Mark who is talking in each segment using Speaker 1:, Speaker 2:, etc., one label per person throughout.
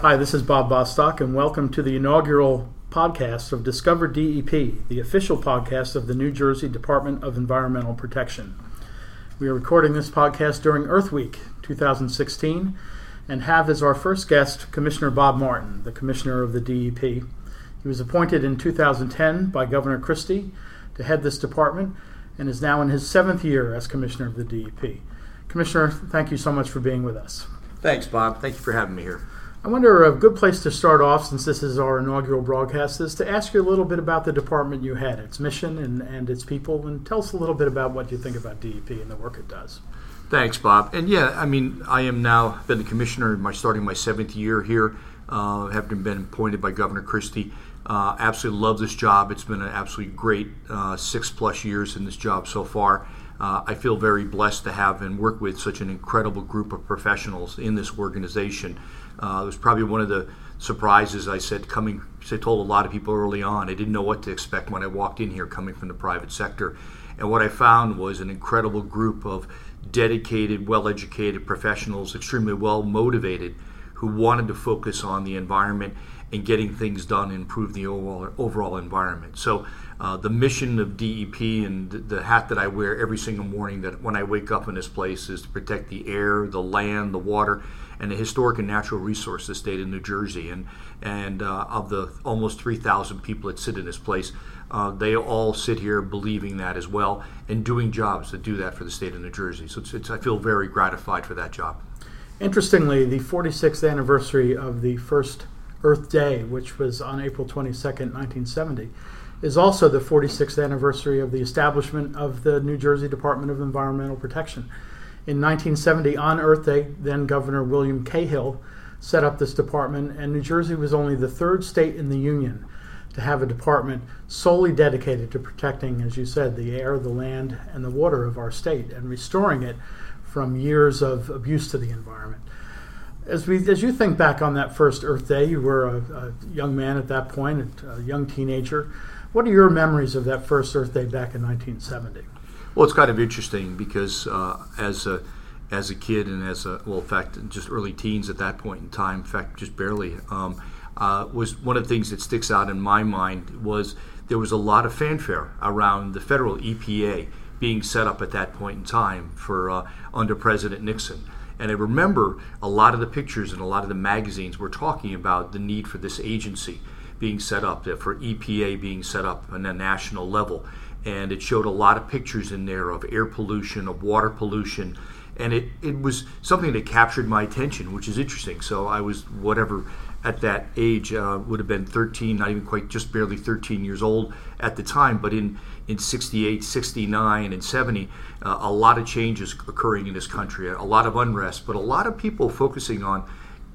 Speaker 1: Hi, this is Bob Bostock, and welcome to the inaugural podcast of Discover DEP, the official podcast of the New Jersey Department of Environmental Protection. We are recording this podcast during Earth Week 2016 and have as our first guest Commissioner Bob Martin, the Commissioner of the DEP. He was appointed in 2010 by Governor Christie to head this department and is now in his seventh year as Commissioner of the DEP. Commissioner, thank you so much for being with us.
Speaker 2: Thanks, Bob. Thank you for having me here.
Speaker 1: I wonder a good place to start off, since this is our inaugural broadcast, is to ask you a little bit about the department you had, its mission and, and its people, and tell us a little bit about what you think about DEP and the work it does.
Speaker 2: Thanks, Bob. And yeah, I mean, I am now been the commissioner, my starting my seventh year here, uh, having been appointed by Governor Christie. Uh, absolutely love this job. It's been an absolutely great uh, six plus years in this job so far. Uh, I feel very blessed to have and work with such an incredible group of professionals in this organization. Uh, it was probably one of the surprises I said coming. I told a lot of people early on I didn't know what to expect when I walked in here coming from the private sector, and what I found was an incredible group of dedicated, well-educated professionals, extremely well motivated, who wanted to focus on the environment and getting things done improve the overall, overall environment. So uh, the mission of DEP and the hat that I wear every single morning that when I wake up in this place is to protect the air, the land, the water, and the historic and natural resource the state of New Jersey. And and uh, of the almost 3,000 people that sit in this place, uh, they all sit here believing that as well and doing jobs that do that for the state of New Jersey. So it's, it's, I feel very gratified for that job.
Speaker 1: Interestingly, the 46th anniversary of the first Earth Day, which was on April 22nd, 1970, is also the 46th anniversary of the establishment of the New Jersey Department of Environmental Protection. In 1970, on Earth Day, then Governor William Cahill set up this department, and New Jersey was only the third state in the Union to have a department solely dedicated to protecting, as you said, the air, the land, and the water of our state and restoring it from years of abuse to the environment. As we, as you think back on that first Earth Day, you were a, a young man at that point, a young teenager. What are your memories of that first Earth Day back in 1970?
Speaker 2: Well, it's kind of interesting because uh, as a as a kid and as a well, in fact, just early teens at that point in time, in fact, just barely, um, uh, was one of the things that sticks out in my mind was there was a lot of fanfare around the federal EPA being set up at that point in time for uh, under President Nixon. And I remember a lot of the pictures and a lot of the magazines were talking about the need for this agency being set up, for EPA being set up on a national level. And it showed a lot of pictures in there of air pollution, of water pollution. And it, it was something that captured my attention, which is interesting. So I was, whatever, at that age, uh, would have been 13, not even quite, just barely 13 years old at the time. But in, in 68, 69, and 70, uh, a lot of changes occurring in this country, a lot of unrest, but a lot of people focusing on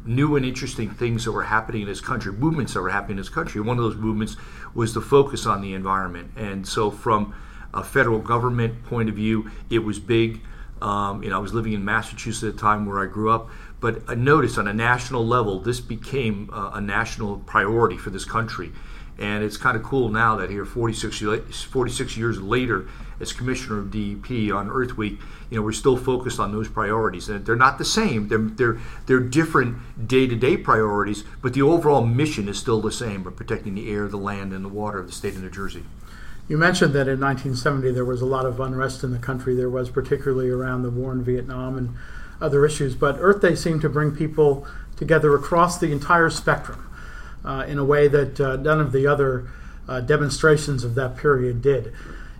Speaker 2: new and interesting things that were happening in this country, movements that were happening in this country. One of those movements was the focus on the environment. And so, from a federal government point of view, it was big. Um, you know, I was living in Massachusetts at the time where I grew up, but I noticed on a national level, this became uh, a national priority for this country. And it's kind of cool now that here, 46, 46 years later, as commissioner of DEP on Earth Week, you know, we're still focused on those priorities. And they're not the same. They're they're they're different day-to-day priorities, but the overall mission is still the same: of protecting the air, the land, and the water of the state of New Jersey.
Speaker 1: You mentioned that in 1970 there was a lot of unrest in the country. There was particularly around the war in Vietnam and other issues. But Earth Day seemed to bring people together across the entire spectrum uh, in a way that uh, none of the other uh, demonstrations of that period did.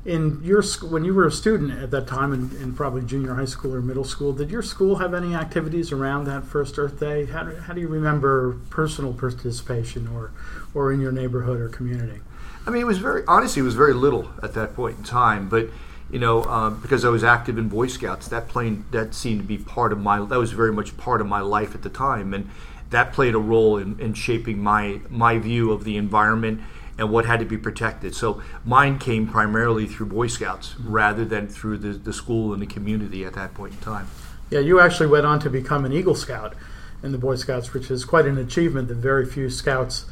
Speaker 1: In your when you were a student at that time, in, in, probably junior high school or middle school, did your school have any activities around that first Earth Day? How do, how do you remember personal participation, or or in your neighborhood or community?
Speaker 2: I mean, it was very honestly, it was very little at that point in time, but you know, uh, because I was active in Boy Scouts, that plane that seemed to be part of my that was very much part of my life at the time, and that played a role in, in shaping my my view of the environment and what had to be protected. So mine came primarily through Boy Scouts rather than through the, the school and the community at that point in time.
Speaker 1: Yeah, you actually went on to become an Eagle Scout in the Boy Scouts, which is quite an achievement that very few scouts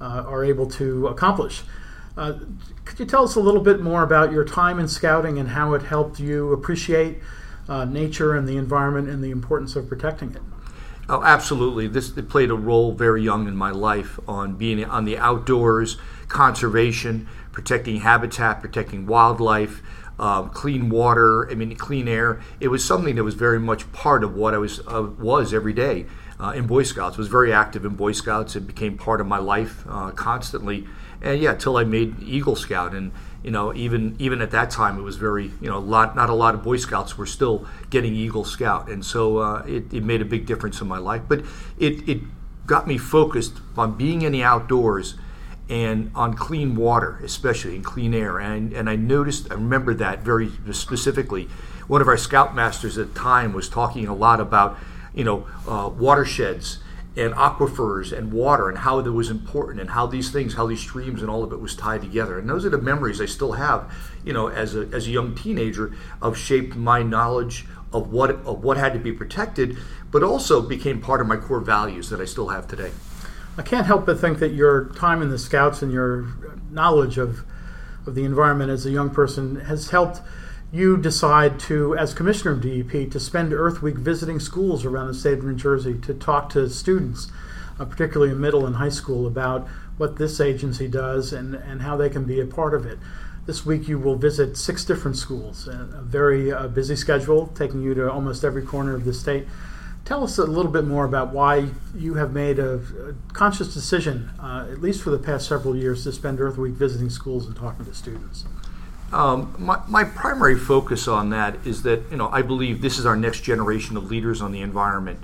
Speaker 1: uh, are able to accomplish. Uh, could you tell us a little bit more about your time in scouting and how it helped you appreciate uh, nature and the environment and the importance of protecting it?
Speaker 2: Oh, absolutely. This it played a role very young in my life on being on the outdoors, conservation, protecting habitat, protecting wildlife, um, clean water. I mean, clean air. It was something that was very much part of what I was uh, was every day uh, in Boy Scouts. was very active in Boy Scouts. It became part of my life uh, constantly and yeah, till I made Eagle Scout, and you know, even even at that time, it was very you know, a lot not a lot of Boy Scouts were still getting Eagle Scout, and so uh, it, it made a big difference in my life. But it it got me focused on being in the outdoors and on clean water, especially in clean air. And and I noticed, I remember that very specifically. One of our scoutmasters at the time was talking a lot about you know uh, watersheds and aquifers and water and how that was important and how these things, how these streams and all of it was tied together. And those are the memories I still have, you know, as a, as a young teenager of shaped my knowledge of what of what had to be protected, but also became part of my core values that I still have today.
Speaker 1: I can't help but think that your time in the Scouts and your knowledge of of the environment as a young person has helped you decide to, as commissioner of DEP, to spend Earth Week visiting schools around the state of New Jersey to talk to students, uh, particularly in middle and high school, about what this agency does and, and how they can be a part of it. This week you will visit six different schools, a very uh, busy schedule, taking you to almost every corner of the state. Tell us a little bit more about why you have made a, a conscious decision, uh, at least for the past several years, to spend Earth Week visiting schools and talking to students.
Speaker 2: Um, my, my primary focus on that is that you know I believe this is our next generation of leaders on the environment,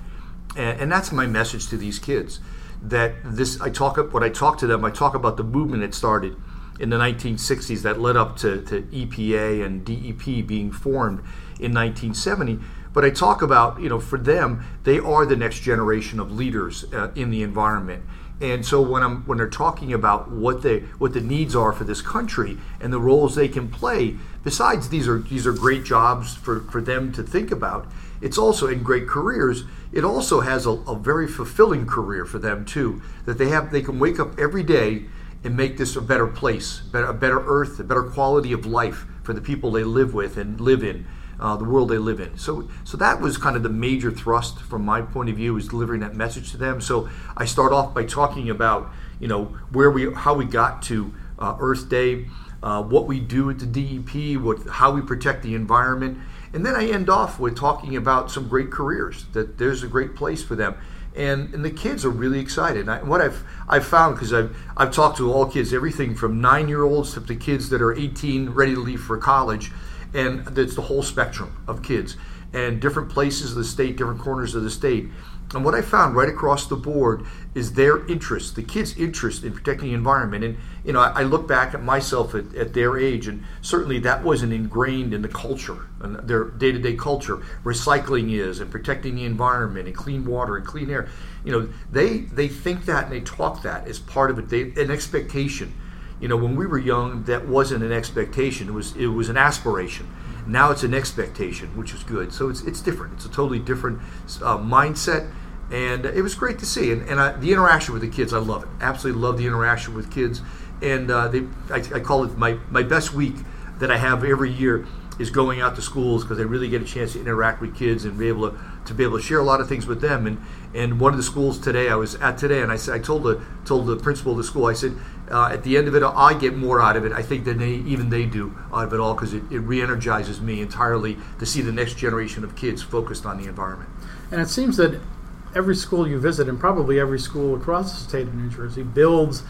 Speaker 2: and, and that's my message to these kids. That this I talk when I talk to them, I talk about the movement that started in the 1960s that led up to, to EPA and DEP being formed in 1970. But I talk about you know for them, they are the next generation of leaders uh, in the environment and so when I'm when they're talking about what they what the needs are for this country and the roles they can play, besides these are these are great jobs for, for them to think about, it's also in great careers. It also has a, a very fulfilling career for them too. That they have they can wake up every day and make this a better place, better, a better earth, a better quality of life for the people they live with and live in uh, the world they live in. So, so that was kind of the major thrust from my point of view is delivering that message to them. So I start off by talking about you know where we how we got to uh, Earth Day, uh, what we do at the DEP, what how we protect the environment, and then I end off with talking about some great careers that there's a great place for them. And, and the kids are really excited. I, what I've I've found because I've I've talked to all kids, everything from nine year olds to the kids that are 18, ready to leave for college and it's the whole spectrum of kids and different places of the state, different corners of the state. And what I found right across the board is their interest, the kids' interest in protecting the environment. And you know, I, I look back at myself at, at, their age, and certainly that wasn't ingrained in the culture and their day-to-day culture. Recycling is, and protecting the environment, and clean water and clean air. You know, they they think that and they talk that as part of an expectation you know, when we were young, that wasn't an expectation. It was it was an aspiration. Now it's an expectation, which is good. So it's it's different. It's a totally different uh, mindset, and it was great to see. And, and I, the interaction with the kids, I love it. Absolutely love the interaction with kids. And uh, they, I, I call it my my best week that I have every year is going out to schools because I really get a chance to interact with kids and be able to, to be able to share a lot of things with them. And and one of the schools today I was at today, and I said I told the told the principal of the school I said uh, at the end of it I get more out of it I think than they even they do out of it all because it, it re-energizes me entirely to see the next generation of kids focused on the environment.
Speaker 1: And it seems that every school you visit, and probably every school across the state of New Jersey, builds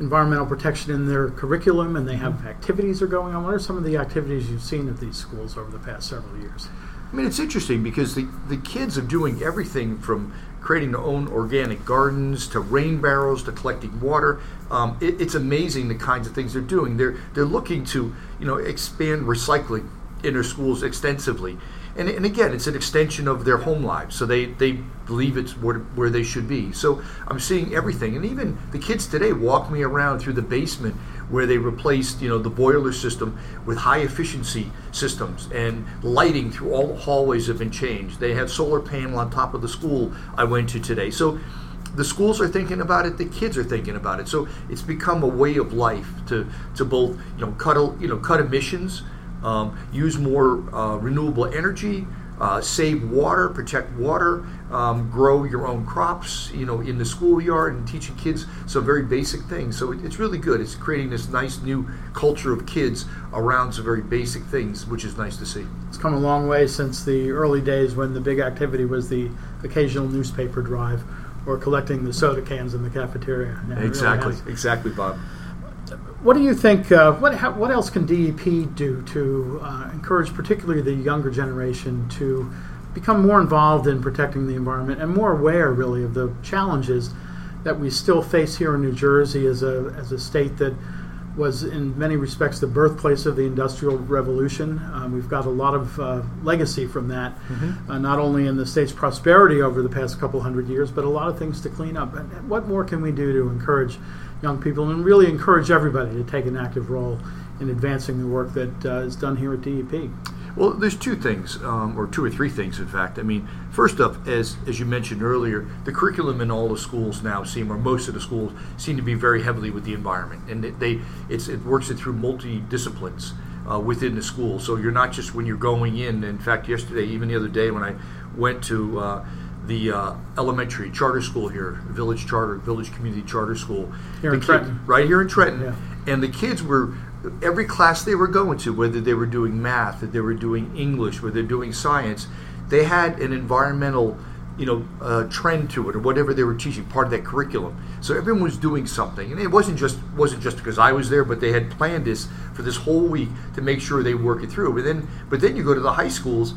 Speaker 1: environmental protection in their curriculum and they have mm-hmm. activities are going on. What are some of the activities you've seen at these schools over the past several years?
Speaker 2: I mean, it's interesting because the, the kids are doing everything from creating their own organic gardens to rain barrels to collecting water. Um, it, it's amazing the kinds of things they're doing. They're they're looking to you know expand recycling in their schools extensively. And, and again, it's an extension of their home lives, so they, they believe it's where, where they should be. So I'm seeing everything, and even the kids today walk me around through the basement where they replaced you know the boiler system with high efficiency systems and lighting through all the hallways have been changed. They have solar panel on top of the school I went to today. So the schools are thinking about it, the kids are thinking about it. So it's become a way of life to, to both you know cut you know cut emissions, um, use more uh, renewable energy, uh, save water, protect water, um, grow your own crops, you know, in the schoolyard and teaching kids some very basic things. So it, it's really good. It's creating this nice new culture of kids around some very basic things, which is nice to see.
Speaker 1: It's come a long way since the early days when the big activity was the occasional newspaper drive or collecting the soda cans in the cafeteria.
Speaker 2: Now exactly, really exactly, Bob.
Speaker 1: What do you think? Uh, what how, what else can DEP do to uh, encourage, particularly the younger generation, to become more involved in protecting the environment and more aware, really, of the challenges that we still face here in New Jersey as a as a state that was in many respects the birthplace of the Industrial Revolution. Um, we've got a lot of uh, legacy from that, mm-hmm. uh, not only in the state's prosperity over the past couple hundred years, but a lot of things to clean up. And what more can we do to encourage young people and really encourage everybody to take an active role in advancing the work that uh, is done here at DEP?
Speaker 2: Well, there's two things, um, or two or three things, in fact. I mean, first up, as as you mentioned earlier, the curriculum in all the schools now seem, or most of the schools seem to be very heavily with the environment, and it, they it's it works it through multi disciplines uh, within the school. So you're not just when you're going in. In fact, yesterday, even the other day, when I went to uh, the uh, elementary charter school here, Village Charter, Village Community Charter School,
Speaker 1: here in
Speaker 2: kid,
Speaker 1: Trenton,
Speaker 2: right here in Trenton, yeah. and the kids were every class they were going to, whether they were doing math, that they were doing English, whether they're doing science, they had an environmental, you know, uh, trend to it or whatever they were teaching, part of that curriculum. So everyone was doing something, and it wasn't just wasn't just because I was there, but they had planned this for this whole week to make sure they work it through. But then, but then you go to the high schools,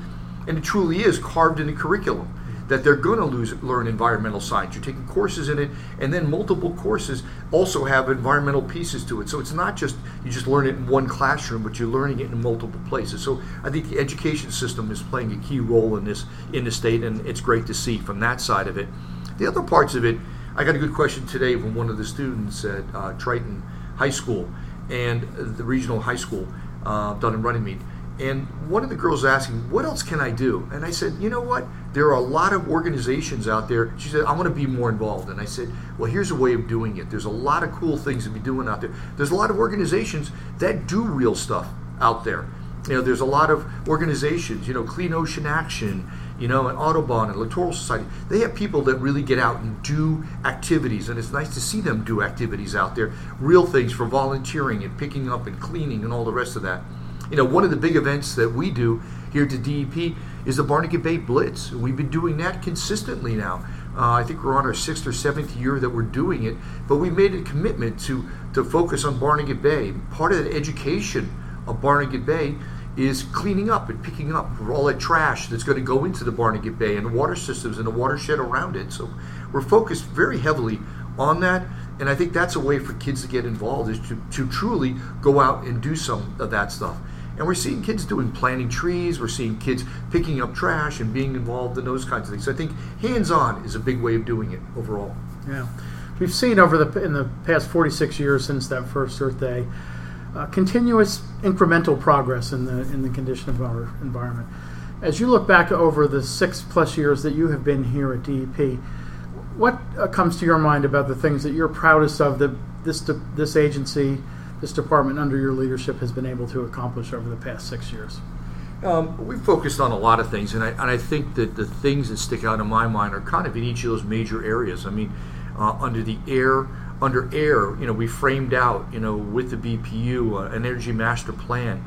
Speaker 2: and it truly is carved in the curriculum that they're going to lose, learn environmental science. You're taking courses in it, and then multiple courses also have environmental pieces to it. So it's not just you just learn it in one classroom, but you're learning it in multiple places. So I think the education system is playing a key role in this in the state, and it's great to see from that side of it. The other parts of it, I got a good question today from one of the students at uh, Triton High School and the regional high school uh, done in Runnemede and one of the girls asking, What else can I do? And I said, You know what? There are a lot of organizations out there. She said, I want to be more involved. And I said, Well, here's a way of doing it. There's a lot of cool things to be doing out there. There's a lot of organizations that do real stuff out there. You know, there's a lot of organizations, you know, Clean Ocean Action, you know, and Audubon and Littoral Society. They have people that really get out and do activities, and it's nice to see them do activities out there, real things for volunteering and picking up and cleaning and all the rest of that. You know, one of the big events that we do here at the DEP is the Barnegat Bay Blitz. We've been doing that consistently now. Uh, I think we're on our sixth or seventh year that we're doing it, but we made a commitment to to focus on Barnegat Bay. Part of the education of Barnegat Bay is cleaning up and picking up all that trash that's going to go into the Barnegat Bay and the water systems and the watershed around it. So we're focused very heavily on that. And I think that's a way for kids to get involved is to, to truly go out and do some of that stuff. And we're seeing kids doing planting trees, we're seeing kids picking up trash and being involved in those kinds of things. So I think hands on is a big way of doing it overall.
Speaker 1: Yeah. We've seen over the in the past 46 years since that first Earth Day, uh, continuous incremental progress in the in the condition of our environment. As you look back over the six plus years that you have been here at DEP, what uh, comes to your mind about the things that you're proudest of that this this agency this department under your leadership has been able to accomplish over the past six years?
Speaker 2: Um, we've focused on a lot of things, and I, and I think that the things that stick out in my mind are kind of in each of those major areas. I mean, uh, under the air, under air, you know, we framed out, you know, with the BPU uh, an energy master plan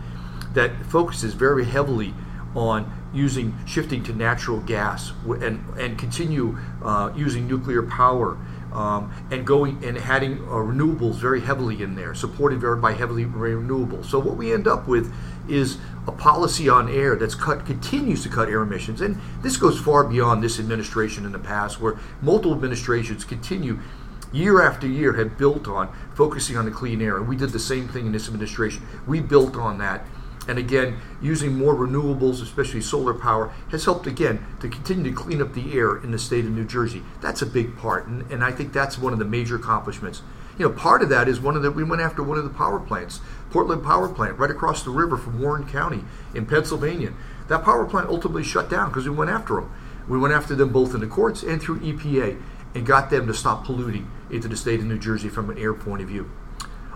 Speaker 2: that focuses very heavily on using shifting to natural gas and and continue uh, using nuclear power um, and going and adding uh, renewables very heavily in there, supported very by heavily renewables. So what we end up with is a policy on air that's cut continues to cut air emissions, and this goes far beyond this administration in the past, where multiple administrations continue year after year have built on focusing on the clean air, and we did the same thing in this administration. We built on that And again, using more renewables, especially solar power, has helped again to continue to clean up the air in the state of New Jersey. That's a big part, and, and I think that's one of the major accomplishments. You know, part of that is one of the we went after one of the power plants, Portland Power Plant, right across the river from Warren County in Pennsylvania. That power plant ultimately shut down because we went after them. We went after them both in the courts and through EPA and got them to stop polluting into the state of New Jersey from an air point of view.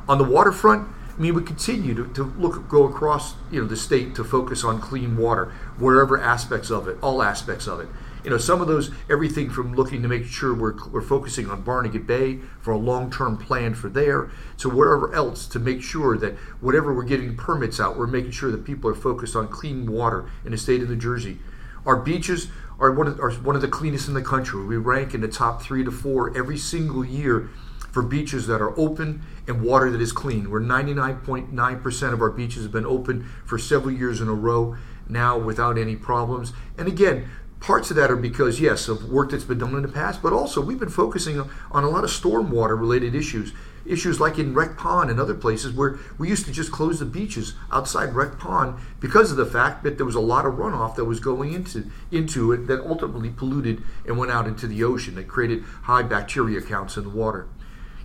Speaker 2: On the waterfront, I mean, we continue to, to look go across you know the state to focus on clean water, wherever aspects of it, all aspects of it. You know, some of those everything from looking to make sure we're, we're focusing on Barnegat Bay for a long-term plan for there, to wherever else to make sure that whatever we're getting permits out, we're making sure that people are focused on clean water in the state of New Jersey. Our beaches are one of, are one of the cleanest in the country. We rank in the top three to four every single year for beaches that are open and water that is clean. We're 99.9% of our beaches have been open for several years in a row now without any problems. And again, parts of that are because, yes, of work that's been done in the past, but also we've been focusing on a lot of stormwater related issues. Issues like in Wreck Pond and other places where we used to just close the beaches outside Wreck Pond because of the fact that there was a lot of runoff that was going into, into it that ultimately polluted and went out into the ocean that created high bacteria counts in the water.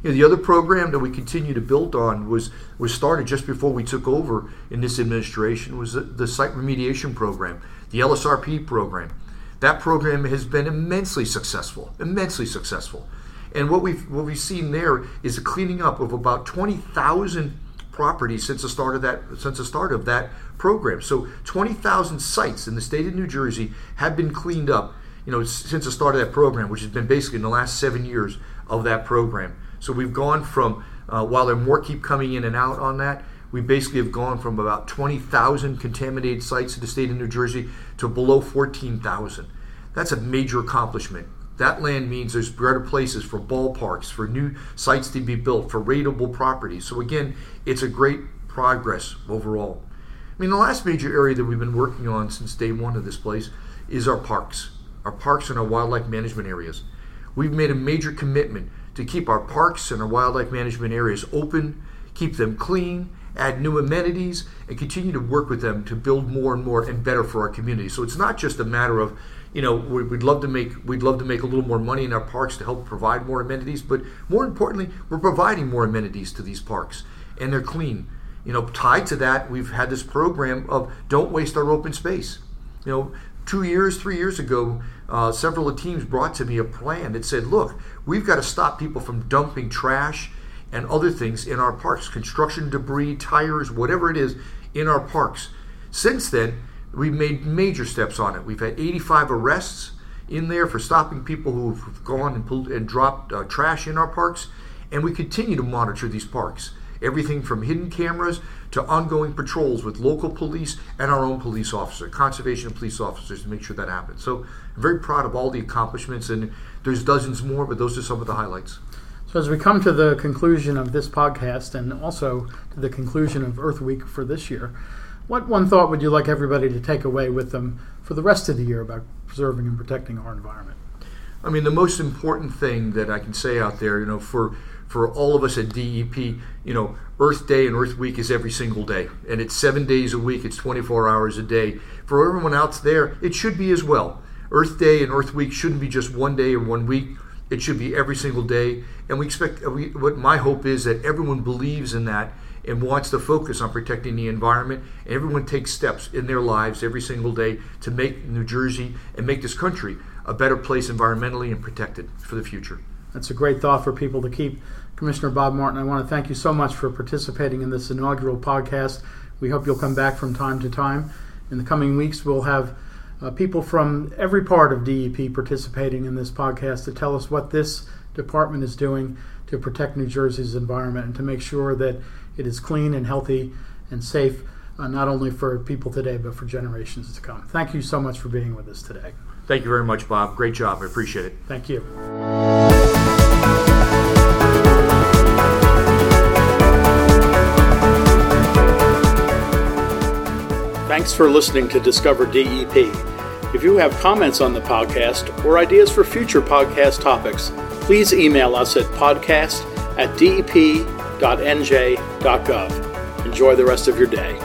Speaker 2: You know, the other program that we continue to build on was was started just before we took over in this administration was the, the site remediation program, the LSRP program. That program has been immensely successful, immensely successful. And what we've what we've seen there is a cleaning up of about twenty thousand properties since the start of that since the start of that program. So twenty thousand sites in the state of New Jersey have been cleaned up. You know, since the start of that program, which has been basically in the last seven years of that program. So we've gone from, uh, while there more keep coming in and out on that, we basically have gone from about 20,000 contaminated sites in the state of New Jersey to below 14,000. That's a major accomplishment. That land means there's better places for ballparks, for new sites to be built, for rateable properties. So again, it's a great progress overall. I mean, the last major area that we've been working on since day one of this place is our parks, our parks and our wildlife management areas. We've made a major commitment to keep our parks and our wildlife management areas open, keep them clean, add new amenities, and continue to work with them to build more and more and better for our community. So it's not just a matter of, you know, we'd love to make we'd love to make a little more money in our parks to help provide more amenities, but more importantly, we're providing more amenities to these parks, and they're clean. You know, tied to that, we've had this program of don't waste our open space. You know, two years, three years ago, uh, several teams brought to me a plan that said, look, we've got to stop people from dumping trash and other things in our parks, construction debris, tires, whatever it is, in our parks. Since then, we've made major steps on it. We've had 85 arrests in there for stopping people who've gone and, pulled, and dropped uh, trash in our parks, and we continue to monitor these parks. Everything from hidden cameras to ongoing patrols with local police and our own police officer, conservation police officers to make sure that happens. So I'm very proud of all the accomplishments, and there's dozens more, but those are some of the highlights.
Speaker 1: So as we come to the conclusion of this podcast and also to the conclusion of Earth Week for this year, what one thought would you like everybody to take away with them for the rest of the year about preserving and protecting our environment?
Speaker 2: I mean, the most important thing that I can say out there, you know, for for all of us at DEP, you know, Earth Day and Earth Week is every single day, and it's seven days a week. It's 24 hours a day. For everyone else there, it should be as well. Earth Day and Earth Week shouldn't be just one day or one week. It should be every single day. And we expect, we, what my hope is that everyone believes in that and wants to focus on protecting the environment. And everyone takes steps in their lives every single day to make New Jersey and make this country a better place environmentally and protected for the future.
Speaker 1: That's a great thought for people to keep Commissioner Bob Martin, I want to thank you so much for participating in this inaugural podcast. We hope you'll come back from time to time. In the coming weeks, we'll have uh, people from every part of DEP participating in this podcast to tell us what this department is doing to protect New Jersey's environment and to make sure that it is clean and healthy and safe, uh, not only for people today, but for generations to come. Thank you so much for being with us today.
Speaker 2: Thank you very much, Bob. Great job. I appreciate it.
Speaker 1: Thank you. Thanks for listening to Discover DEP. If you have comments on the podcast or ideas for future podcast topics, please email us at podcast at dep.nj.gov. Enjoy the rest of your day.